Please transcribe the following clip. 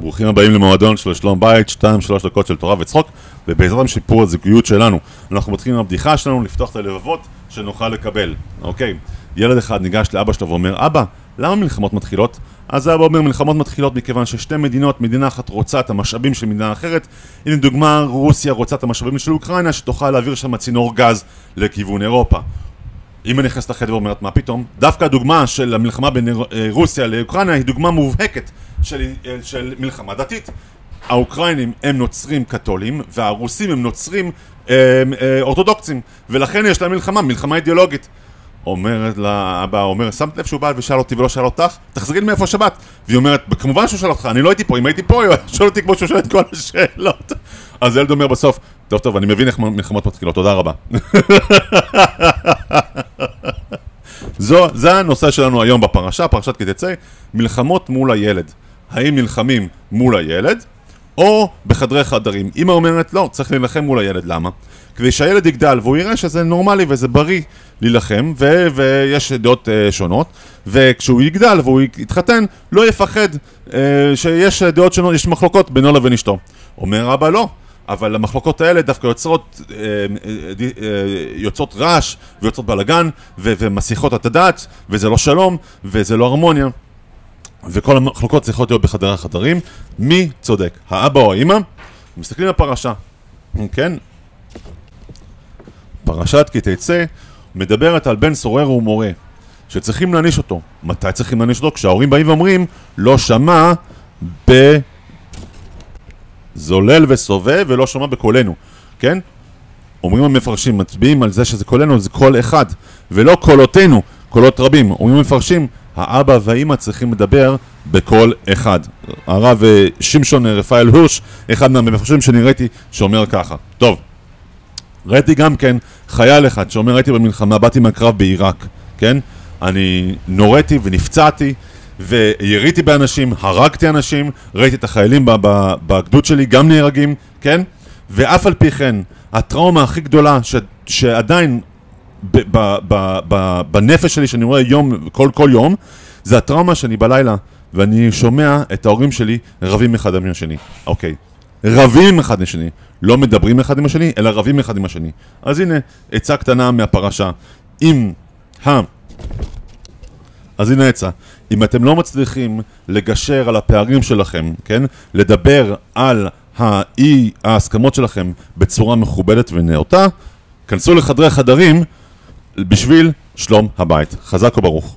ברוכים הבאים למועדון של שלום בית, 2-3 דקות של תורה וצחוק, ובעזרת שיפור הזוגיות שלנו. אנחנו מתחילים עם הבדיחה שלנו, לפתוח את הלבבות שנוכל לקבל, אוקיי? ילד אחד ניגש לאבא שלו ואומר, אבא, למה מלחמות מתחילות? אז אבא אומר, מלחמות מתחילות מכיוון ששתי מדינות, מדינה אחת רוצה את המשאבים של מדינה אחרת. הנה דוגמה, רוסיה רוצה את המשאבים של אוקראינה, שתוכל להעביר שם צינור גז לכיוון אירופה. אם אני נכנס לחדר ואומרת מה פתאום, דווקא הדוגמה של המלחמה בין רוסיה לאוקראינה היא דוגמה מובהקת של, אה, של מלחמה דתית. האוקראינים הם נוצרים קתולים והרוסים הם נוצרים אה, אה, אורתודוקסים ולכן יש להם מלחמה, מלחמה אידיאולוגית. אומרת לאבא, אומר, שמת לב שהוא בא ושאל אותי ולא שאל אותך? תחזרי לי מאיפה השבת. והיא אומרת, כמובן שהוא שאל אותך, אני לא הייתי פה, אם הייתי פה, הוא שואל אותי כמו שהוא שואל את כל השאלות. אז הילד אומר בסוף, טוב טוב, אני מבין איך מלחמות מתחילות, תודה רבה. זו, זה הנושא שלנו היום בפרשה, פרשת כי תצא, מלחמות מול הילד. האם נלחמים מול הילד, או בחדרי חדרים. אמא אומרת, לא, צריך להילחם מול הילד, למה? כדי שהילד יגדל והוא יראה שזה נורמלי וזה בריא להילחם, ו- ויש דעות uh, שונות, וכשהוא יגדל והוא יתחתן, לא יפחד uh, שיש דעות שונות, יש מחלוקות בינו לבין אשתו. אומר אבא, לא. אבל המחלוקות האלה דווקא יוצרות, אה, יוצרות רעש ויוצרות בלאגן ומסיחות את הדעת וזה לא שלום וזה לא הרמוניה וכל המחלוקות צריכות להיות בחדרי החדרים מי צודק, האבא או האמא? מסתכלים על הפרשה, כן? פרשת כי תצא מדברת על בן סורר ומורה שצריכים להעניש אותו. מתי צריכים להעניש אותו? כשההורים באים ואומרים לא שמע ב... זולל וסובב ולא שומע בקולנו, כן? אומרים המפרשים, מצביעים על זה שזה קולנו, זה קול אחד, ולא קולותינו, קולות רבים. אומרים המפרשים, האבא והאימא צריכים לדבר בקול אחד. הרב אה, שמשון רפאל הורש, אחד מהמפרשים שאני ראיתי, שאומר ככה. טוב, ראיתי גם כן חייל אחד שאומר, הייתי במלחמה, באתי מהקרב בעיראק, כן? אני נוריתי ונפצעתי ויריתי באנשים, הרגתי אנשים, ראיתי את החיילים בגדוד שלי גם נהרגים, כן? ואף על פי כן, הטראומה הכי גדולה ש, שעדיין בנפש שלי, שאני רואה יום, כל, כל יום, זה הטראומה שאני בלילה, ואני שומע את ההורים שלי רבים אחד עם השני. אוקיי. רבים אחד עם השני. לא מדברים אחד עם השני, אלא רבים אחד עם השני. אז הנה, עצה קטנה מהפרשה. אם ה... אז הנה עצה. אם אתם לא מצליחים לגשר על הפערים שלכם, כן? לדבר על האי ההסכמות שלכם בצורה מכובדת ונאותה, כנסו לחדרי חדרים בשביל שלום הבית. חזק וברוך.